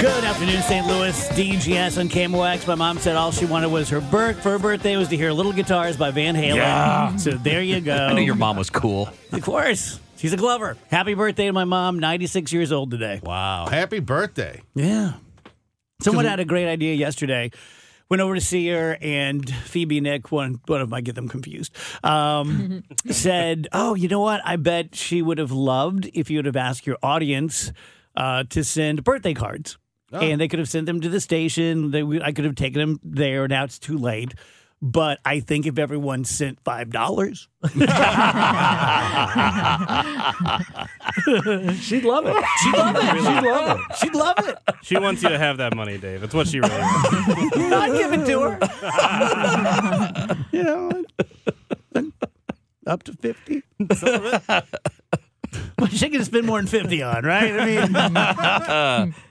Good afternoon, St. Louis. DGS on KMOX. My mom said all she wanted was her birth for her birthday was to hear Little Guitars by Van Halen. Yeah. So there you go. I knew your mom was cool. Of course. She's a Glover. Happy birthday to my mom, 96 years old today. Wow. Happy birthday. Yeah. Someone had a great idea yesterday. Went over to see her, and Phoebe Nick, one, one of them, I get them confused, um, said, Oh, you know what? I bet she would have loved if you would have asked your audience uh, to send birthday cards. Oh. And they could have sent them to the station. They, I could have taken them there. Now it's too late. But I think if everyone sent $5, She'd love it. she'd love it. She'd love it. She'd love it. She wants you to have that money, Dave. It's what she really wants. I'd give it to her. you know, up to 50. Well, she can spend more than 50 on, right? I mean,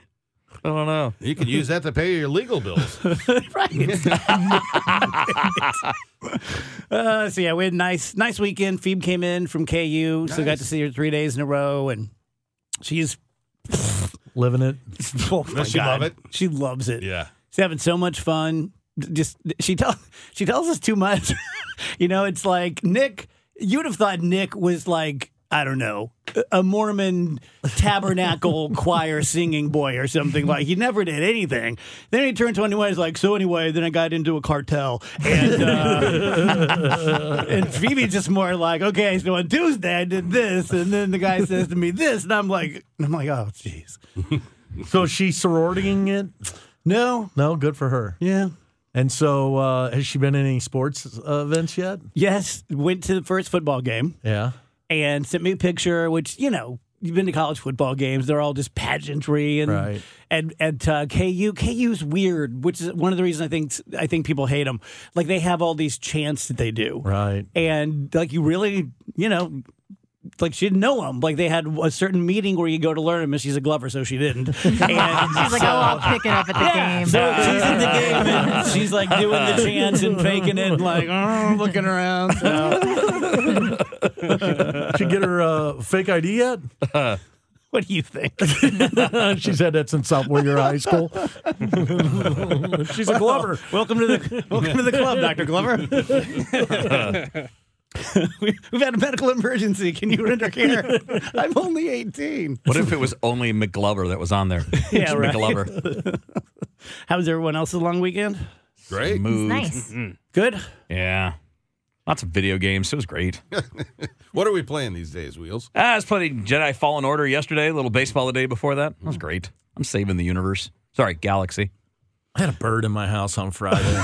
I don't know. You can use that to pay your legal bills. right. uh, so, yeah, we had a nice, nice weekend. Phoebe came in from KU, so got to see her three days in a row, and she's, Living it. oh my Does she God. love it? She loves it. Yeah. She's having so much fun. Just she tell she tells us too much. you know, it's like Nick. You'd have thought Nick was like I don't know a Mormon tabernacle choir singing boy or something. Like he never did anything. Then he turned twenty one. He's like, so anyway. Then I got into a cartel, and uh, and Phoebe's just more like, okay, so on Tuesday I did this, and then the guy says to me this, and I'm like, I'm like, oh jeez, So is she sororitying it? no, No, good for her. yeah. And so, uh, has she been in any sports uh, events yet? Yes, went to the first football game Yeah. And sent me a picture, which, you know, you've been to college football games, they're all just pageantry and Right. and at uh, KU, KU's weird, which is one of the reasons I think I think people hate them. Like they have all these chants that they do. Right. And like you really, you know, like she didn't know them. Like they had a certain meeting where you go to learn them, and she's a Glover, so she didn't. And She's like, oh, I'll pick it up at the game. so she's in the game and she's like doing the chants and faking it, and like oh, looking around. So. Did she get her uh, fake ID yet? What do you think? She's had that since South Warrior High School. She's a Glover. welcome to the welcome to the club, Doctor Glover. We- We've had a medical emergency. Can you render care? I'm only 18. What if it was only McGlover that was on there? Yeah, right. McGlover. How was everyone else's long weekend? Great. Smooth. nice. Good. Yeah. Lots of video games. It was great. What are we playing these days, Wheels? Ah, I was playing Jedi Fallen Order yesterday, a little baseball the day before that. That was great. I'm saving the universe. Sorry, galaxy. I had a bird in my house on Friday.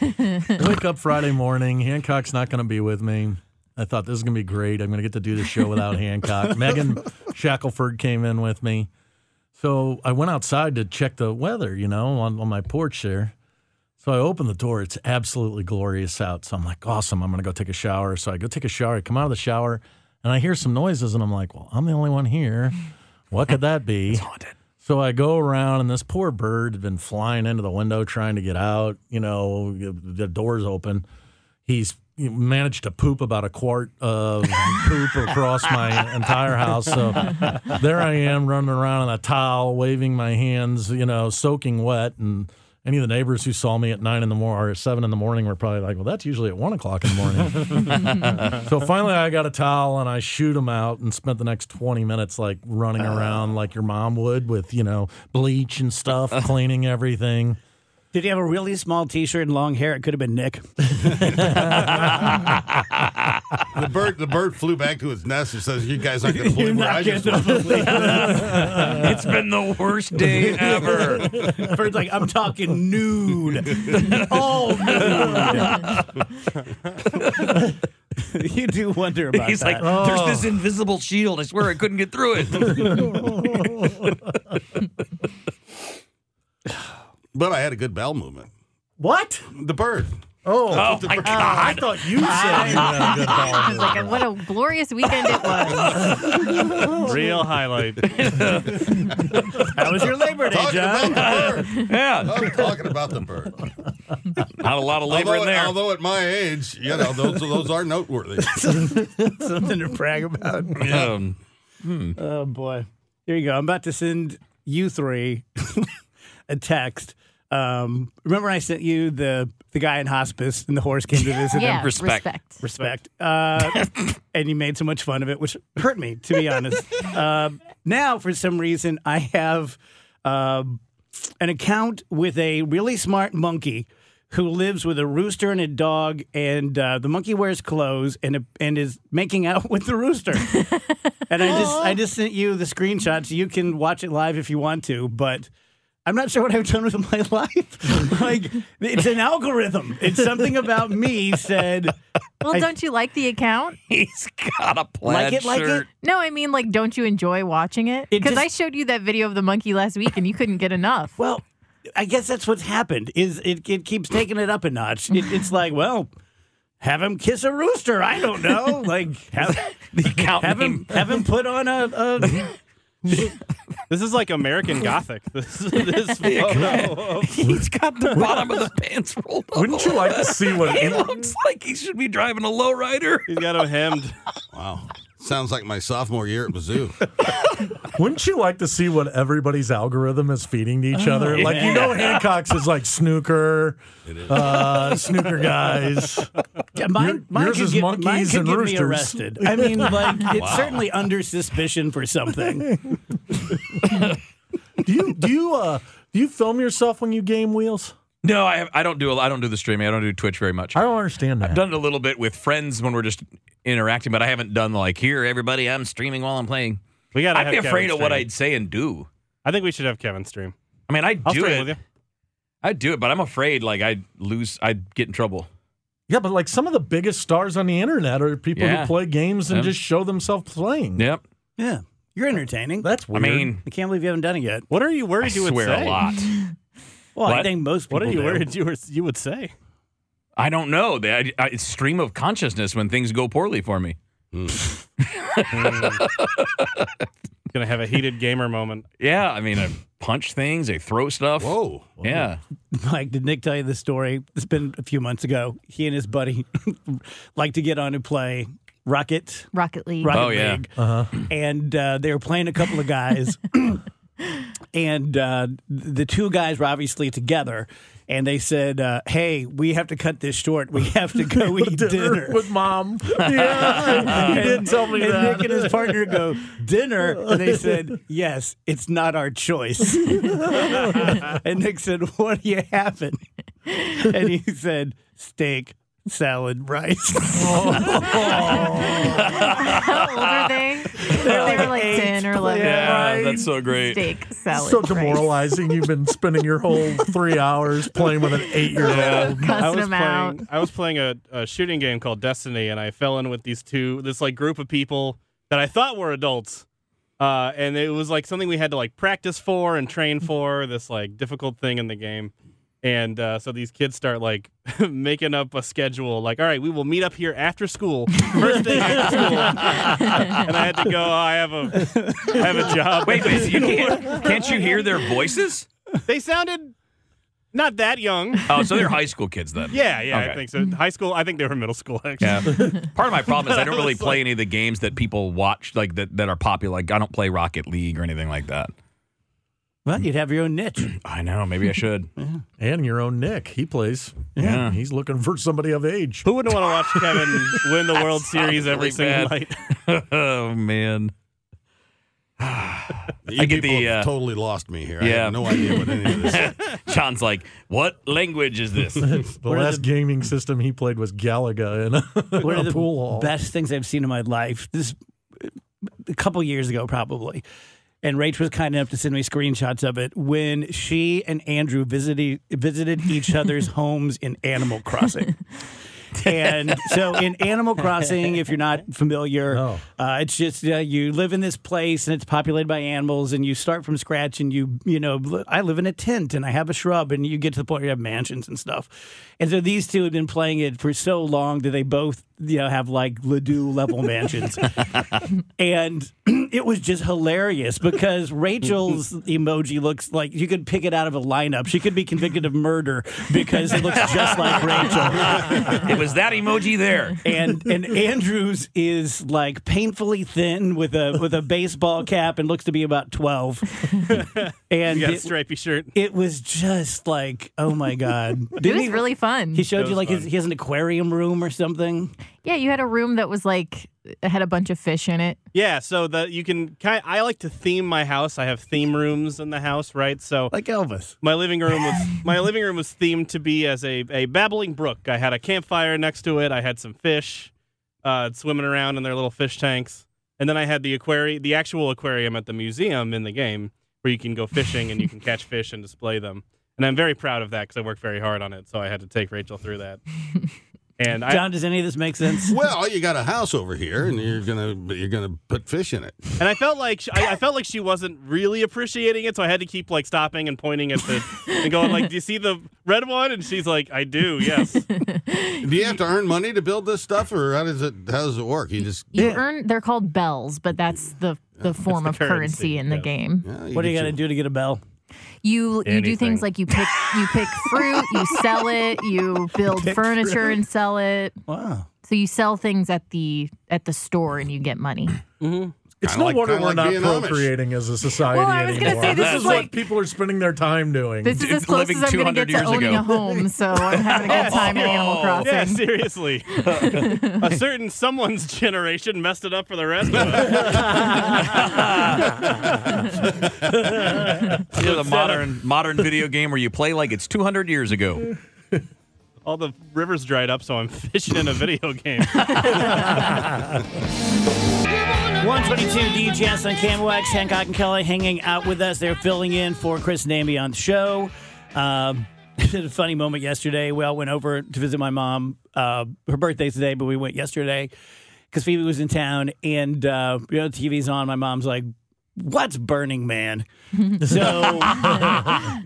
Wake up Friday morning. Hancock's not going to be with me. I thought this is going to be great. I'm going to get to do the show without Hancock. Megan Shackelford came in with me. So I went outside to check the weather, you know, on, on my porch there. So I open the door. It's absolutely glorious out. So I'm like, awesome. I'm going to go take a shower. So I go take a shower. I come out of the shower and I hear some noises and I'm like, well, I'm the only one here. What could that be? Haunted. So I go around, and this poor bird had been flying into the window trying to get out. You know, the door's open. He's managed to poop about a quart of poop across my entire house. So there I am running around in a towel, waving my hands, you know, soaking wet. And any of the neighbors who saw me at nine in the morning or seven in the morning were probably like, well, that's usually at one o'clock in the morning. so finally I got a towel and I shoot them out and spent the next 20 minutes like running oh. around like your mom would with, you know, bleach and stuff, cleaning everything. Did he have a really small T-shirt and long hair? It could have been Nick. The bird the bird flew back to its nest and says, You guys aren't gonna You're believe where I just went. this. It's been the worst day ever. Bird's like, I'm talking nude. All nude. you do wonder about it. He's like, that. there's this oh. invisible shield. I swear I couldn't get through it. But I had a good bell movement. What? The bird. Oh, oh my God. I thought you said you had a good I was like, what a glorious weekend it was. Real highlight. How was your Labor Day, Talking John? about the bird. Yeah. I'm talking about the bird. Not a lot of labor although, in there. although at my age, you know, those those are noteworthy. Something to brag about. Um, Oh boy. Here you go. I'm about to send you three a text. Um, remember, I sent you the the guy in hospice and the horse came to visit Yeah, him. Respect. respect. Respect. Uh, and you made so much fun of it, which hurt me, to be honest. Um now, for some reason, I have um an account with a really smart monkey who lives with a rooster and a dog, and uh, the monkey wears clothes and and is making out with the rooster. and I just I just sent you the screenshot so you can watch it live if you want to, but. I'm not sure what I've done with my life. like it's an algorithm. It's something about me said Well, I- don't you like the account? He's got a plaid Like it, like shirt. it? No, I mean, like, don't you enjoy watching it? It Because I showed you that video of the monkey last week and you couldn't get enough. Well, I guess that's what's happened. Is it, it keeps taking it up a notch. It, it's like, well, have him kiss a rooster. I don't know. Like have, The account have him have him put on a, a This is like American Gothic. This this photo. Of, He's got the bottom of the pants rolled up. Wouldn't you like to see what? He looks like he should be driving a lowrider. he's got him hemmed. Wow. Sounds like my sophomore year at Mizzou. Wouldn't you like to see what everybody's algorithm is feeding to each other? Like you know, Hancock's is like snooker, uh, snooker guys. Yeah, mine, mine yours could is get, mine monkeys could and get me roosters. arrested. I mean, like it's certainly under suspicion for something. Do you do you uh, do you film yourself when you game wheels? No, I I don't do a, I don't do the streaming. I don't do Twitch very much. I don't understand that. I've done it a little bit with friends when we're just interacting, but I haven't done like here, everybody. I'm streaming while I'm playing. We gotta. I'd be have afraid Kevin of what. I'd say and do. I think we should have Kevin stream. I mean, I do stream it. with you. I'd do it, but I'm afraid like I'd lose. I'd get in trouble. yeah, but like some of the biggest stars on the internet are people Yeah. who play games and Yeah. just show themselves playing. Yep. Yeah, you're entertaining. That's weird. I mean, I can't believe you haven't done it yet. What are you I worried you would swear say? a lot. Well, I think most people What are you do. worried you were, you would say? I don't know. They- I, I, it's stream of consciousness when things go poorly for me. Hmm. Gonna have a heated gamer moment. Yeah, I mean, I punch things, I throw stuff. Whoa. Yeah. Mike, did Nick tell you the story? It's been a few months ago. He and his buddy like to get on and play Rocket, Rocket League. Rocket Oh, yeah. League. And uh, they were playing a couple of guys. and uh, the two guys were obviously together. And they said, uh, hey, we have to cut this short. We have to go eat dinner. with mom. Yeah, you didn't tell me and that. Nick and his partner go, dinner? And they said, yes, it's not our choice. and Nick said, what do you having? And he said, steak, salad, rice. How old are they? they were like eight, 10 or 11. Yeah, that's so great. Steak, salad, so rice. demoralizing. You've been spending your whole three hours playing with an eight-year-old. I Cussing was them out. playing. I was playing a, a shooting game called Destiny, and I fell in with these two, this like group of people that I thought were adults, uh, and it was like something we had to like practice for and train for. This like difficult thing in the game, and uh, so these kids start like making up a schedule. Like, all right, we will meet up here after school, first day after school, and I had to go. "Oh, I have a, I have a job. Wait, wait, you can't, can't you hear their voices? they sounded not that young. Oh, so they're high school kids then. Yeah, yeah, Okay. I think so. High school. I think they were middle school actually. Yeah. Part of my problem is I don't really play like- any of the games that people watch, like that, that are popular. Like I don't play Rocket League or anything like that. Well, you'd have your own niche. I know. Maybe I should. yeah. And your own Nick, he plays. Yeah. he's looking for somebody of age. Who wouldn't want to watch Kevin win the World Series every single bad. night? oh man. You I get people the, have uh, totally lost me here. I yeah. have no idea what any of this is. John's like, what language is this? The What are last gaming system he played was Galaga in a, One in of a the pool hall. best things I've seen in my life. This a couple years ago, probably. And Rach was kind enough to send me screenshots of it when she and Andrew visited visited each other's homes in Animal Crossing. and so in Animal Crossing, if you're not familiar, No. uh, it's just uh, you live in this place and it's populated by animals, and you start from scratch. And you, you know, I live in a tent and I have a shrub, and you get to the point where you have mansions and stuff. And so these two have been playing it for so long that they both you know have like Ledoux level mansions, and it was just hilarious because Rachel's emoji looks like you could pick it out of a lineup. She could be convicted of murder because it looks just like Rachel. It was that emoji there. And and Andrews is like painfully thin with a with a baseball cap and looks to be about twelve. And You got a it, stripy shirt. it was just like, oh my god! It Didn't was he? really fun. He showed you like his, he has an aquarium room or something. Yeah, you had a room that was like had a bunch of fish in it. Yeah, so the you can kind. I like to theme my house. I have theme rooms in the house, right? So Like Elvis. my living room was my living room was themed to be as a, a babbling brook. I had a campfire next to it. I had some fish uh, swimming around in their little fish tanks, and then I had the aquarium, the actual aquarium at the museum in the game, where you can go fishing and you can catch fish and display them. And I'm very proud of that because I worked very hard on it. So I had to take Rachel through that. And I, John, does any of this make sense? Well, you got a house over here, and you're gonna you're gonna put fish in it. And I felt like she, I, I felt like she wasn't really appreciating it, so I had to keep like stopping and pointing at the and going like, "Do you see the red one?" And she's like, "I do, yes." Do you have to earn money to build this stuff, or how does it how does it work? You just You Yeah. earn they're called bells, but that's the the form the of currency, currency, in the yeah. game. yeah, What do you get got to your- do to get a bell? You you do things like you pick you pick fruit, you sell it, you build furniture and sell it. Wow. So you sell things at the at the store and you get money. Mm-hmm. It's Kinda no like- wonder we're like not being Amish. procreating as a society Well, I was gonna anymore. say, this this is is like- what people are spending their time doing. This is as close living as I'm going to 200 get to years owning ago. a home, so I'm having a good time in Animal oh. Crossing. yeah, seriously. a certain someone's generation messed it up for the rest of us. It's the modern modern video game where you play like it's 200 years ago. All the rivers dried up, so I'm fishing in a video game. 122 DGS on KMOX. Hancock and Kelley hanging out with us. They're filling in for Chris Namby on the show. Um, a funny moment yesterday. We all went over to visit my mom. Uh, her birthday's today, but we went yesterday because Phoebe was in town. And, uh, you know, TV's on. My mom's like, What's Burning Man? so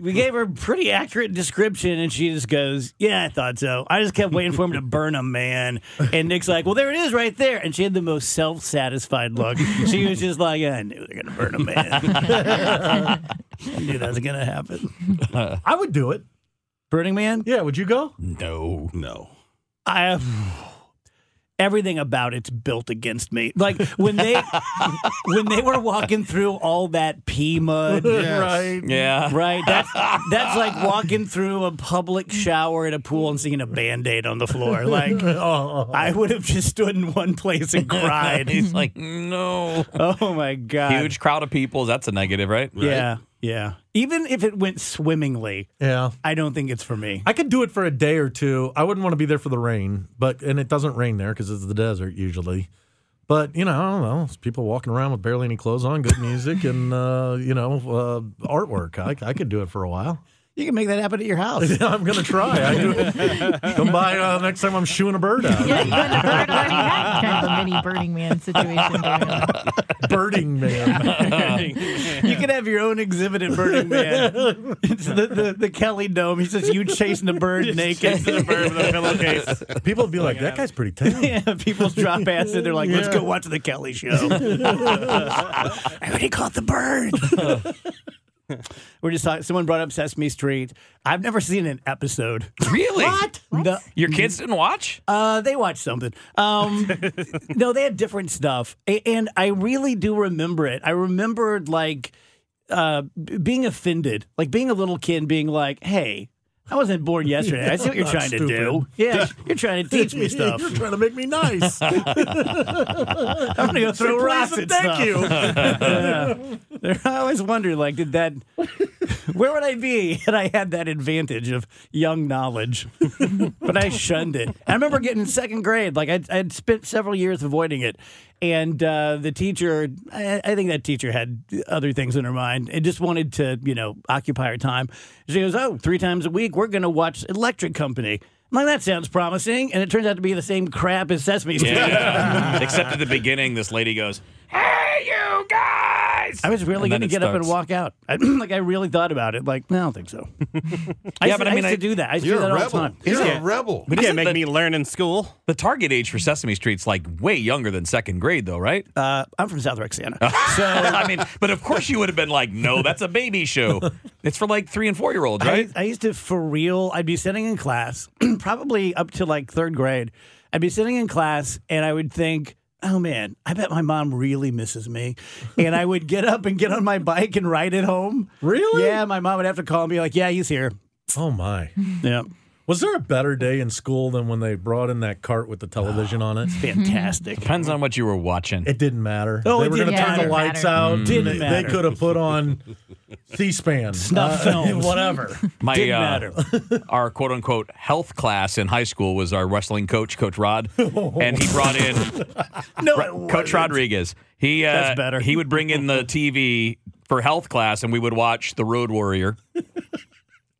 we gave her a pretty accurate description, and she just goes, "Yeah, I thought so. I just kept waiting for him to burn a man." And Nick's like, "Well, there it is, right there." And she had the most self-satisfied look. She was just like, "I knew they were gonna burn a man. I knew that was gonna happen." I would do it. Burning Man. Yeah, would you go? No. No. I everything about it's built against me. Like when they when they were walking through all that pea mud. Yes. Right. Yeah. Right, that's that's like walking through a public shower at a pool and seeing a band aid on the floor. Like Oh, I would have just stood in one place and cried. He's like, no. Oh my god! Huge crowd of people. That's a negative, right? Yeah, yeah. Even if it went swimmingly, yeah. I don't think it's for me. I could do it for a day or two. I wouldn't want to be there for the rain, but and it doesn't rain there because it's the desert usually. But you know, I don't know. It's people walking around with barely any clothes on, good music, and uh, you know, uh, artwork. I, I could do it for a while. You can make that happen at your house. I'm gonna try. I do. Come by uh, next time I'm shooing a bird out. Yeah, you and the bird already had kind of a mini Burning Man situation going on. Birding man. You can have your own exhibit at Burning Man. It's the, the, the Kelley Dome. He's just you chasing a bird naked. the bird with a pillowcase. People would be like, "That guy's pretty tame." Yeah, people drop acid. They're like, let's go watch the Kelley show. I already caught the bird. We're just talking. Someone brought up Sesame Street. I've never seen an episode. Really? what? No, Your kids didn't watch? uh, they watched something. Um, no, they had different stuff, A- and I really do remember it. I remembered like uh, b- being offended, like being a little kid, being like, "Hey, I wasn't born yesterday. I see what you're trying to do. Yeah, you're trying to teach me stuff. You're trying to make me nice. I'm gonna go throw Please rocks and at thank stuff. you. Yeah. I always wondered, like, did that? Where would I be had I had that advantage of young knowledge? but I shunned it. I remember getting in second grade, like I'd, I'd spent several years avoiding it, and uh, the teacher, I, I think that teacher had other things in her mind and just wanted to, you know, occupy her time. She goes, "Oh, three times a week, we're going to watch Electric Company." I'm like, that sounds promising, and it turns out to be the same crap as Sesame Street. Yeah. Except at the beginning, this lady goes, Hey, you guys! guys. I was really going to it get up and walk out. I, like I really thought about it. Like, no, I don't think so. I Yeah, used, but to, I mean, used I- to do that. I used to do that a all the rebel. time. You're Yeah. a rebel. You isn't can't make the- me learn in school. The target age for Sesame Street's like way younger than second grade, though, right? Uh, I'm from South Roxana, so I mean, but of course you would have been like, no, that's a baby show. It's for like three and four year olds, right? I, I used to, for real, I'd be sitting in class, probably up to like third grade. I'd be sitting in class and I would think, oh man, I bet my mom really misses me. And I would get up and get on my bike and ride it home. Really? Yeah, my mom would have to call and be like, yeah, he's here. Oh my. Yeah. Was there a better day in school than when they brought in that cart with the television on it? Fantastic. Depends on what you were watching. It didn't matter. Oh, they it were going to didn't turn the lights Didn't out. matter. Didn't they, matter. They could have put on C-SPAN, Snuff films. whatever. My Didn't uh, matter. our quote unquote health class in high school was our wrestling coach, Coach Rod, and he brought in No, Ra- Coach. Rodriguez. He uh, That's better. He would bring in the TV for health class, and we would watch The Road Warrior,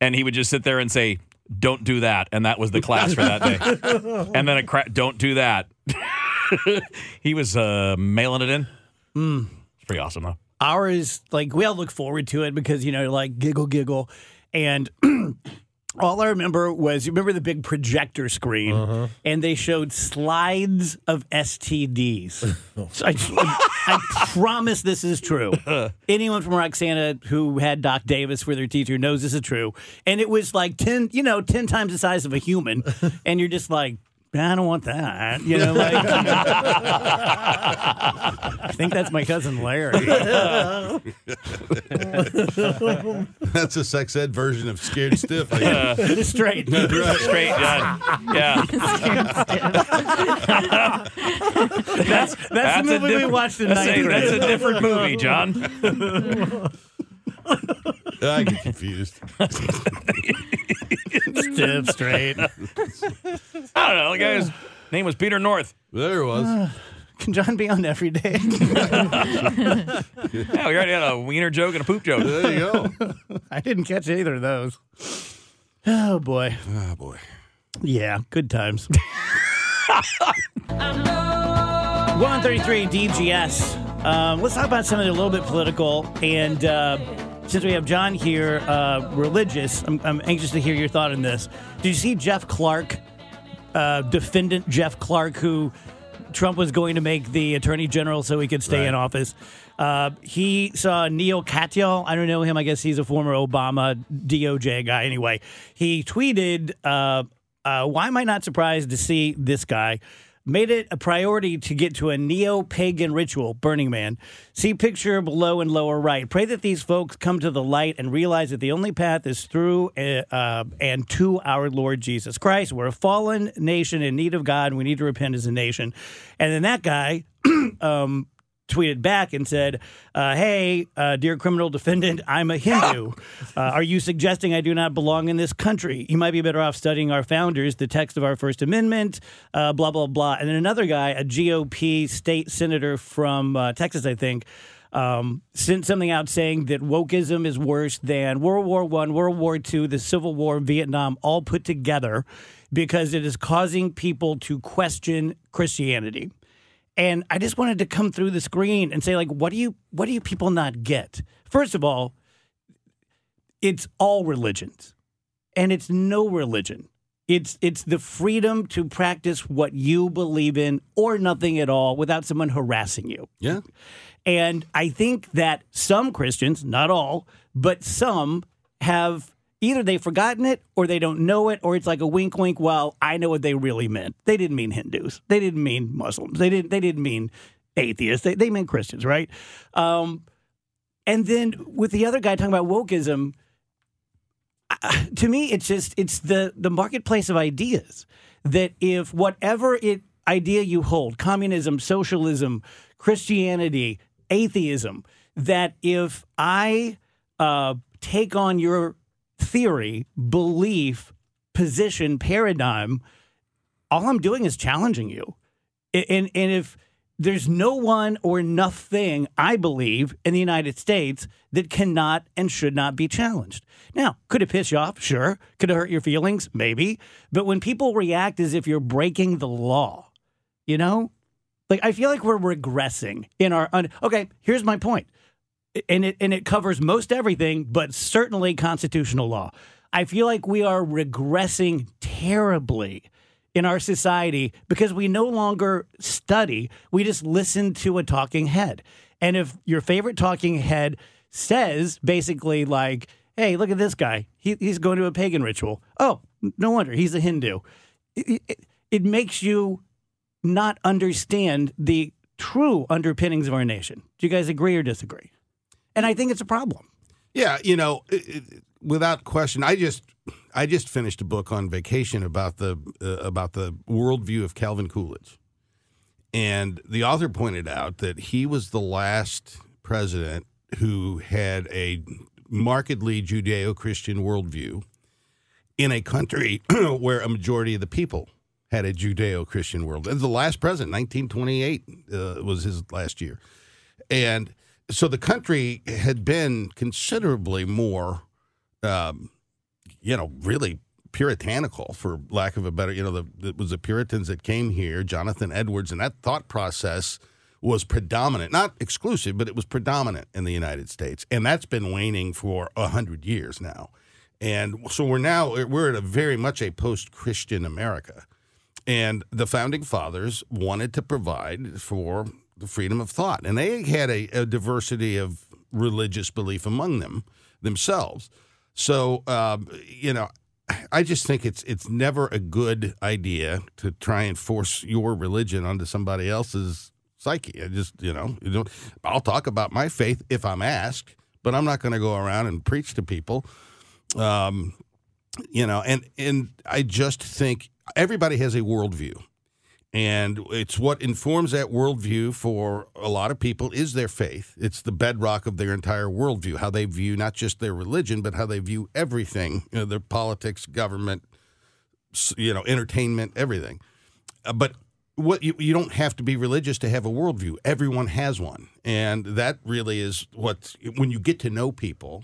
and he would just sit there and say, "Don't do that," and that was the class for that day. and then a cra- "Don't do that." he was uh, mailing it in. Hmm. It's pretty awesome though. ours like we all look forward to it because you know like giggle giggle and all i remember was you remember the big projector screen and they showed slides of stds So I, I promise this is true. Anyone from roxana who had doc davis for their teacher knows this is true. And it was like 10 you know 10 times the size of a human. And you're just like I don't want that. You know, like I think that's my cousin Larry. That's a sex ed version of Scared Stiff. I guess. Uh, straight. Straight, yeah, yeah. That's that's, the a movie we different- watched in that's ninth a, that's a different movie, John. I get confused. Stiff, straight. I don't know. The guy's name was Peter North. There it was. Can John be on every day? Yeah, we already had a wiener joke and a poop joke. There you go. I didn't catch either of those. Oh boy. Oh boy. Yeah, good times. 133 DGS. Um, let's talk about something a little bit political. And uh, since we have John here, uh, religious, I'm, I'm anxious to hear your thought on this. Did you see Jeff Clark, uh, defendant Jeff Clark, who Trump was going to make the attorney general so he could stay in office? Uh, he saw Neal Katyal. I don't know him. I guess he's a former Obama DOJ guy. Anyway, he tweeted, uh, uh, Why am I not surprised to see this guy? Made it a priority to get to a neo pagan ritual, Burning Man. See picture below and lower right. Pray that these folks come to the light and realize that the only path is through uh, uh, and to our Lord Jesus Christ. We're a fallen nation in need of God, and we need to repent as a nation. And then that guy um, tweeted back and said, uh, "Hey, uh, dear criminal defendant, I'm a Hindu. Uh, are you suggesting I do not belong in this country? You might be better off studying our founders, the text of our First Amendment, uh, blah blah blah." And then another guy, a GOP state senator from uh, Texas, I think. Um, sent something out saying that wokeism is worse than World War One, World War Two, the Civil War, Vietnam, all put together, because it is causing people to question Christianity. And I just wanted to come through the screen and say, like, what do you what do you people not get? First of all, it's all religions. And it's no religion. It's it's the freedom to practice what you believe in or nothing at all without someone harassing you. Yeah. And I think that some Christians, not all, but some have either they've forgotten it or they don't know it, or it's like a wink wink, well, I know what they really meant. They didn't mean Hindus. They didn't mean Muslims. They didn't they didn't mean atheists. They they meant Christians, right? Um, and then with the other guy talking about wokeism, to me it's just it's the the marketplace of ideas that if whatever it idea you hold communism socialism christianity atheism that if i uh, take on your theory belief position paradigm all i'm doing is challenging you and and if there's no one or nothing I believe in the United States that cannot and should not be challenged. Now, could it piss you off? Sure. Could it hurt your feelings? Maybe. But when people react as if you're breaking the law, you know, like I feel like we're regressing in our. Un- okay, here's my point. And it and it covers most everything, but certainly constitutional law. I feel like we are regressing terribly in our society because we no longer study. We just listen to a talking head. And if your favorite talking head says basically like, "Hey, look at this guy. He, he's going to a pagan ritual." Oh, no wonder he's a Hindu. It, it, it makes you not understand the true underpinnings of our nation. Do you guys agree or disagree? And I think it's a problem. Yeah, you know, it, it, without question, I just I just finished a book on vacation about the uh, about the worldview of Calvin Coolidge, and the author pointed out that he was the last president who had a markedly Judeo-Christian worldview in a country where a majority of the people had a Judeo-Christian world. The last president, 1928, uh, was his last year, and so the country had been considerably more, um, you know, really puritanical, for lack of a better, you know, the, it was the Puritans that came here, Jonathan Edwards, and that thought process was predominant, not exclusive, but it was predominant in the United States, and that's been waning for a hundred years now. And so we're now we're at a very much a post-Christian America, and the founding fathers wanted to provide for the freedom of thought, and they had a, a diversity of religious belief among them themselves. So um, you know, I just think it's it's never a good idea to try and force your religion onto somebody else's psyche. I just you know you. I'll talk about my faith if I'm asked, but I'm not going to go around and preach to people. Um, you know, and and I just think everybody has a worldview. And it's what informs that worldview for a lot of people is their faith. It's the bedrock of their entire worldview, how they view not just their religion, but how they view everything, you know, their politics, government, you know, entertainment, everything. Uh, but what you, you don't have to be religious to have a worldview. Everyone has one. And that really is what, when you get to know people,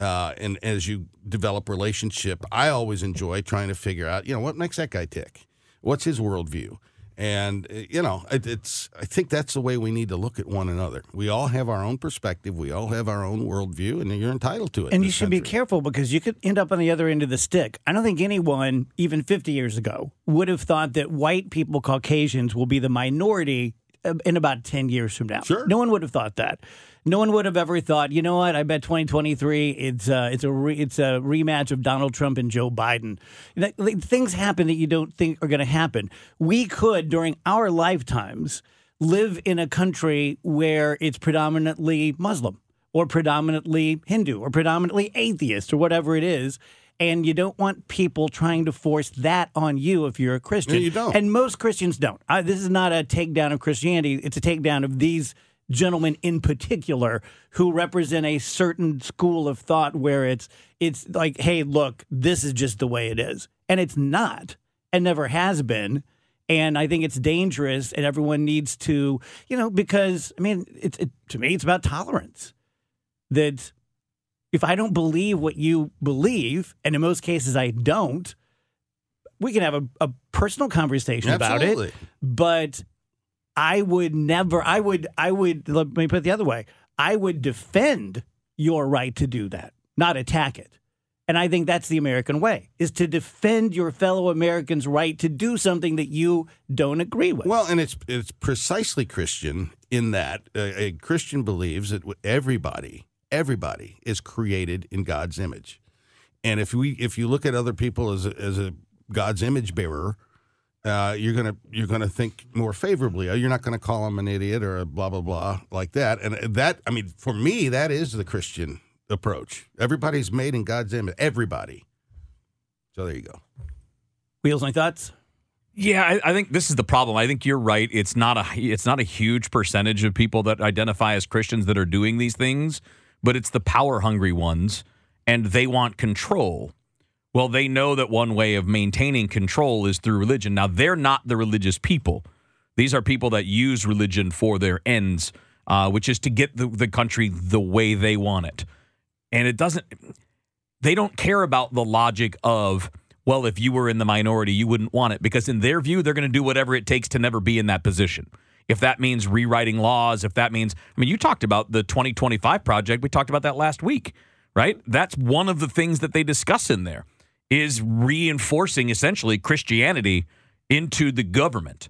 uh, and as you develop relationship, I always enjoy trying to figure out, you know, what makes that guy tick? What's his worldview? And uh, you know, it, it's. I think that's the way we need to look at one another. We all have our own perspective. We all have our own worldview, and you're entitled to it. And you should be careful because you could end up on the other end of the stick. I don't think anyone, even 50 years ago, would have thought that white people, Caucasians, will be the minority in about 10 years from now. Sure. No one would have thought that. No one would have ever thought, you know what? I bet 2023 it's uh, it's a re- it's a rematch of Donald Trump and Joe Biden. Know, like, things happen that you don't think are going to happen. We could during our lifetimes live in a country where it's predominantly Muslim or predominantly Hindu or predominantly atheist or whatever it is. And you don't want people trying to force that on you if you're a Christian. No, you don't. And most Christians don't. I, this is not a takedown of Christianity. It's a takedown of these gentlemen in particular who represent a certain school of thought where it's it's like, hey, look, this is just the way it is. And it's not and never has been. And I think it's dangerous and everyone needs to, you know, because I mean, it's it, to me, it's about tolerance. That if I don't believe what you believe, and in most cases I don't, we can have a, a personal conversation about it. But I would never, I would, I would, let me put it the other way. I would defend your right to do that, not attack it. And I think that's the American way, is to defend your fellow Americans' right to do something that you don't agree with. Well, and it's it's precisely Christian in that uh, a Christian believes that everybody everybody is created in God's image, and if we if you look at other people as a, as a God's image bearer, uh, you're gonna you're gonna think more favorably. Uh, You're not gonna call him an idiot or a blah blah blah like that. And that I mean, for me, that is the Christian approach. Everybody's made in God's image. Everybody. So there you go. Wheels, any thoughts? Yeah, I, I think this is the problem. I think you're right. It's not a it's not a huge percentage of people that identify as Christians that are doing these things, but it's the power hungry ones, and they want control. Well, they know that one way of maintaining control is through religion. Now, they're not the religious people. These are people that use religion for their ends, uh, which is to get the, the country the way they want it. And it doesn't, they don't care about the logic of, well, if you were in the minority, you wouldn't want it. Because in their view, they're going to do whatever it takes to never be in that position. If that means rewriting laws, if that means, I mean, you talked about the 2025 project. We talked about that last week, right? That's one of the things that they discuss in there is reinforcing essentially Christianity into the government,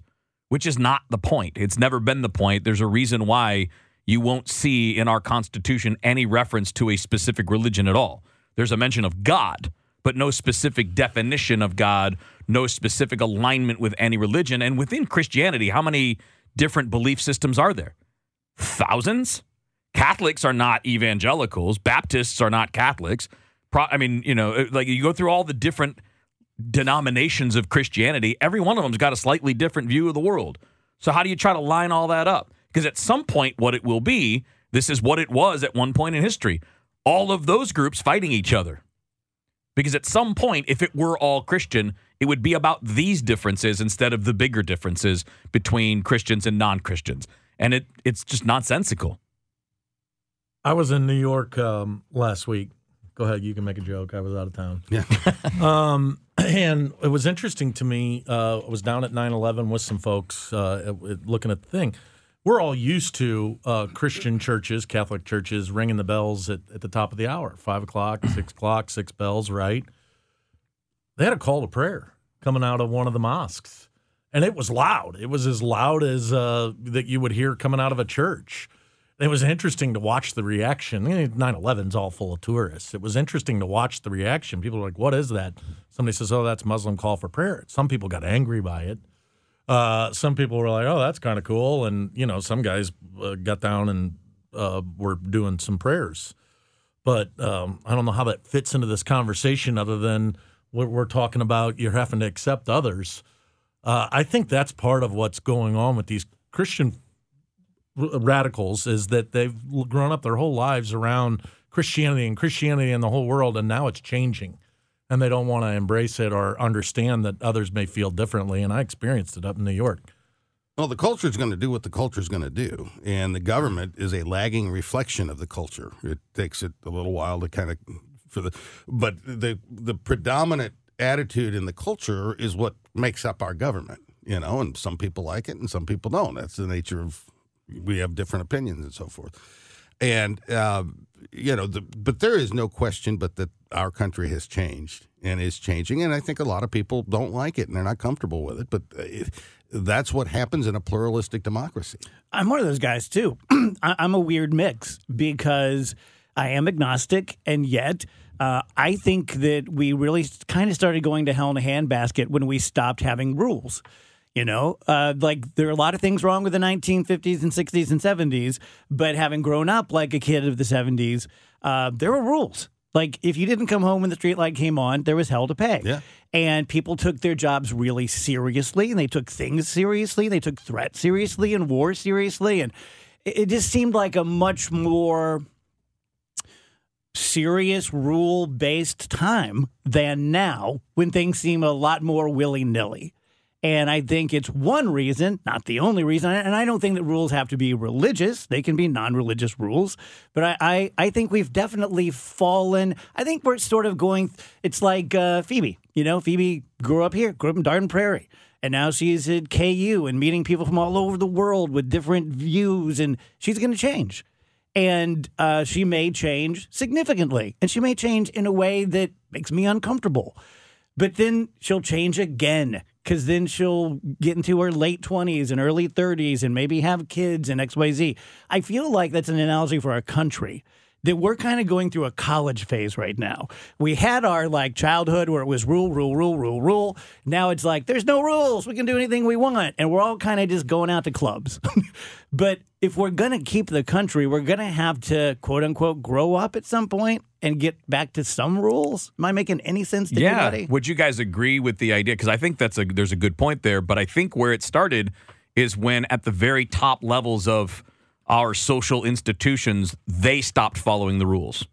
which is not the point. It's never been the point. There's a reason why you won't see in our Constitution any reference to a specific religion at all. There's a mention of God, but no specific definition of God, no specific alignment with any religion. And within Christianity, how many different belief systems are there? Thousands? Catholics are not evangelicals, Baptists are not Catholics. Pro- I mean, you know, like you go through all the different denominations of Christianity, every one of them's got a slightly different view of the world. So how do you try to line all that up? Because at some point, what it will be, this is what it was at one point in history. All of those groups fighting each other. Because at some point, if it were all Christian, it would be about these differences instead of the bigger differences between Christians and non Christians. And it it's just nonsensical. I was in New York um, last week. Go ahead, you can make a joke. I was out of town. Yeah. Um, and it was interesting to me. Uh, I was down at 9 11 with some folks uh, at- at- looking at the thing. We're all used to uh, Christian churches, Catholic churches, ringing the bells at, at the top of the hour five o'clock, six o'clock, six bells, right? They had a call to prayer coming out of one of the mosques. And it was loud. It was as loud as uh, that you would hear coming out of a church. It was interesting to watch the reaction. 9 11's all full of tourists. It was interesting to watch the reaction. People were like, What is that? Somebody says, Oh, that's Muslim call for prayer. Some people got angry by it. Uh, some people were like, Oh, that's kind of cool. And, you know, some guys uh, got down and uh, were doing some prayers. But um, I don't know how that fits into this conversation other than we're, we're talking about you're having to accept others. Uh, I think that's part of what's going on with these Christian radicals is that they've grown up their whole lives around Christianity and Christianity in the whole world, and now it's changing, and they don't want to embrace it or understand that others may feel differently. And I experienced it up in New York. Well, the culture is going to do what the culture is going to do, and the government is a lagging reflection of the culture. It takes it a little while to kind of the, but the the predominant attitude in the culture is what makes up our government. You know, and some people like it, and some people don't. That's the nature of we have different opinions and so forth. And uh, you know, the, but there is no question but that our country has changed and is changing, and I think a lot of people don't like it and they're not comfortable with it. But uh, it, that's what happens in a pluralistic democracy. I'm one of those guys too. I'm a weird mix because I am agnostic, and yet uh, I think that we really kind of started going to hell in a handbasket when we stopped having rules. You know, uh, like there are a lot of things wrong with the 1950s and 60s and 70s, but having grown up like a kid of the 70s, uh, there were rules. Like if you didn't come home when the street light came on, there was hell to pay. Yeah. And people took their jobs really seriously, and they took things seriously. They took threats seriously and war seriously, and it, it just seemed like a much more serious rule based time than now when things seem a lot more willy nilly. And I think it's one reason, not the only reason. And I don't think that rules have to be religious. They can be non religious rules. But I, I, I think we've definitely fallen. I think we're sort of going, it's like uh, Phoebe. You know, Phoebe grew up here, grew up in Dardenne Prairie. And now she's at KU and meeting people from all over the world with different views. And she's going to change and uh, she may change significantly, and she may change in a way that makes me uncomfortable. But then she'll change again because then she'll get into her late 20s and early 30s and maybe have kids and XYZ. I feel like that's an analogy for our country. That we're kind of going through a college phase right now. We had our like childhood where it was rule, rule, rule, rule, rule. Now it's like there's no rules. We can do anything we want. And we're all kind of just going out to clubs. but if we're going to keep the country, we're going to have to quote unquote grow up at some point and get back to some rules. Am I making any sense to yeah. anybody? Would you guys agree with the idea? Because I think that's a there's a good point there. But I think where it started is when at the very top levels of our social institutions, they stopped following the rules.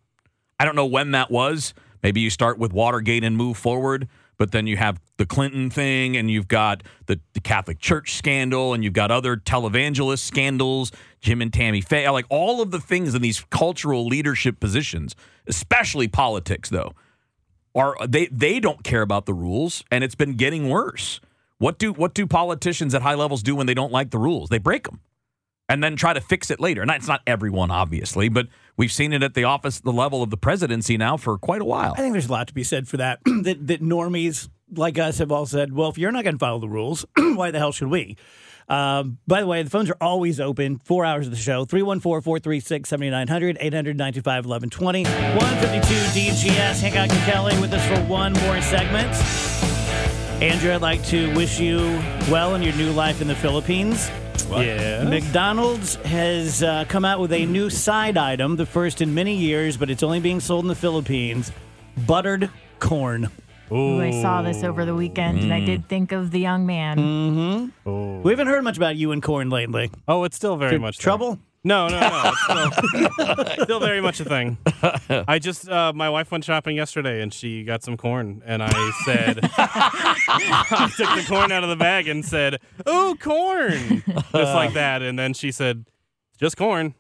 I don't know when that was. Maybe you start with Watergate and move forward, but then you have the Clinton thing, and you've got the, the Catholic Church scandal, and you've got other televangelist scandals, Jim and Tammy Faye, like all of the things in these cultural leadership positions, especially politics, though, are they they don't care about the rules, and it's been getting worse. What do what do politicians at high levels do when they don't like the rules? They break them and then try to fix it later. And it's not everyone, obviously, but we've seen it at the office, the level of the presidency now for quite a while. I think there's a lot to be said for that. that, that normies like us have all said, well, if you're not going to follow the rules, why the hell should we? Um, by the way, the phones are always open, four hours of the show 314 436 7900 800 925 1120. 152 DGS. Hancock and Kelley with us for one more segment. Andrew, I'd like to wish you well in your new life in the Philippines. Yeah. McDonald's has uh, come out with a new side item, the first in many years, but it's only being sold in the Philippines buttered corn. Ooh, I saw this over the weekend, and I Mm. did think of the young man. We haven't heard much about you and corn lately. Oh, it's still very much there. Trouble? No, no, no. It's still, still very much a thing. I just, uh, my wife went shopping yesterday and she got some corn. And I said, I took the corn out of the bag and said, Ooh, corn. Just like that. And then she said, Just corn.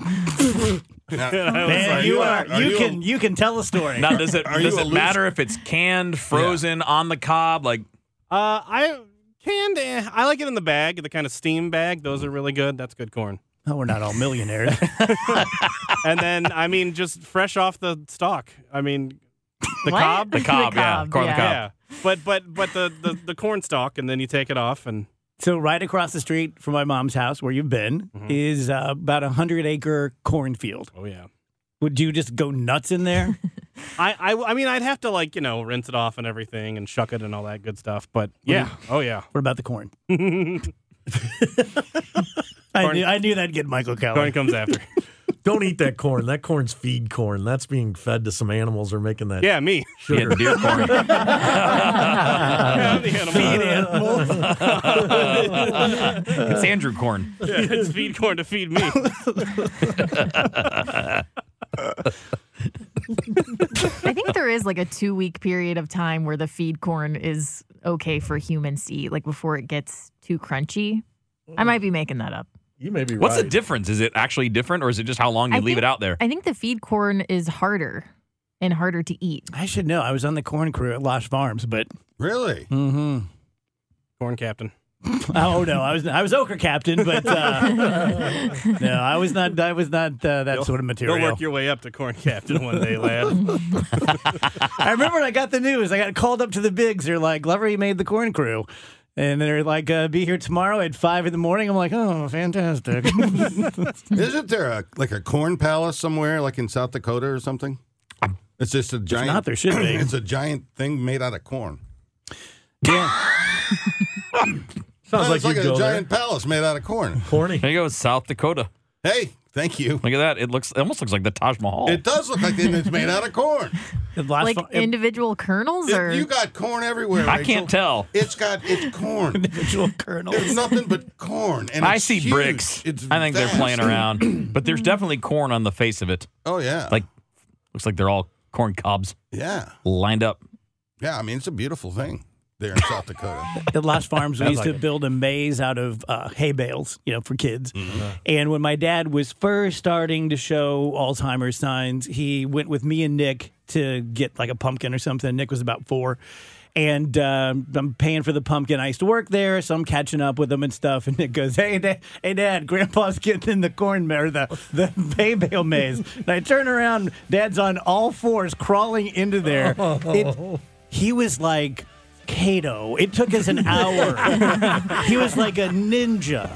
Now, And I was Man, like, you are- are, are you you a- can you can tell a story. Now, does it Are does it loose- matter if it's canned, frozen, on the cob? Like, uh, I canned, eh, I like it in the bag, the kind of steam bag. Those are really good. That's good corn. Oh, we're not all millionaires. And then, I mean, just fresh off the stalk. I mean, the What? cob. The cob, yeah. Corn on the cob. Yeah. But but but the, the the corn stalk, and then you take it off, and so right across the street from my mom's house, where you've been, is uh, about a hundred acre cornfield. oh yeah. Would you just go nuts in there? I, I I mean, I'd have to like you know rinse it off and everything, and shuck it and all that good stuff. But yeah, oh yeah, what about the corn? I knew, I knew that'd get Michael Kelley. corn comes after. Don't eat that corn. That corn's feed corn. That's being fed to some animals or making that yeah, me. yeah, deer corn. Yeah, I'm the animal. Feed animals. it's Andrew corn. Yeah, it's feed corn to feed me. I think there is like a two week period of time where the feed corn is okay for humans to eat, like before it gets too crunchy. I might be making that up. You may be What's right. the difference? Is it actually different, or is it just how long you I leave think- it out there? I think the feed corn is harder and harder to eat. I should know. I was on the corn crew at Losh Farms, but really? mm-hmm. corn captain. oh no, I was I was ochre captain, but uh, no, I was not. I was not uh, that sort of You'll material. work your way up to corn captain one day, lad. I remember when I got the news. I got called up to the bigs. They're like, "Glover, you made the corn crew." And they're like, uh, "Be here tomorrow at five in the morning." I'm like, "Oh, fantastic!" Isn't there a like a corn palace somewhere, like in South Dakota or something? It's just a giant. not, there should be. it's a giant thing made out of corn. yeah, Sounds like it's like you'd a go giant palace made out of corn. there. Corny. There you go, South Dakota. Hey, thank you. Look at that. It looks. It almost looks like the Taj Mahal. It does look like it's made out of corn. The last Like fu- individual kernels, or you got corn everywhere. I Rachel. can't tell. It's got it's corn. individual kernels. There's nothing but corn. And I see huge. bricks. It's I think they're playing around, but there's definitely corn on the face of it. Oh yeah, Like, looks like they're all corn cobs yeah, lined up. yeah. I mean, it's a beautiful thing there in South Dakota. At Lost Farms, we used to build a maze out of uh, hay bales, you know, for kids. And when my dad was first starting to show Alzheimer's signs, he went with me and Nick to get like a pumpkin or something. Nick was about four. And um, I'm paying for the pumpkin. I used to work there, so I'm catching up with him and stuff. And Nick goes, "Hey, Dad, hey, Dad, Grandpa's getting in the corn or the the hay bale maze." And I turn around, Dad's on all fours, crawling into there. It, he was like Kato. It took us an hour. he was like a ninja.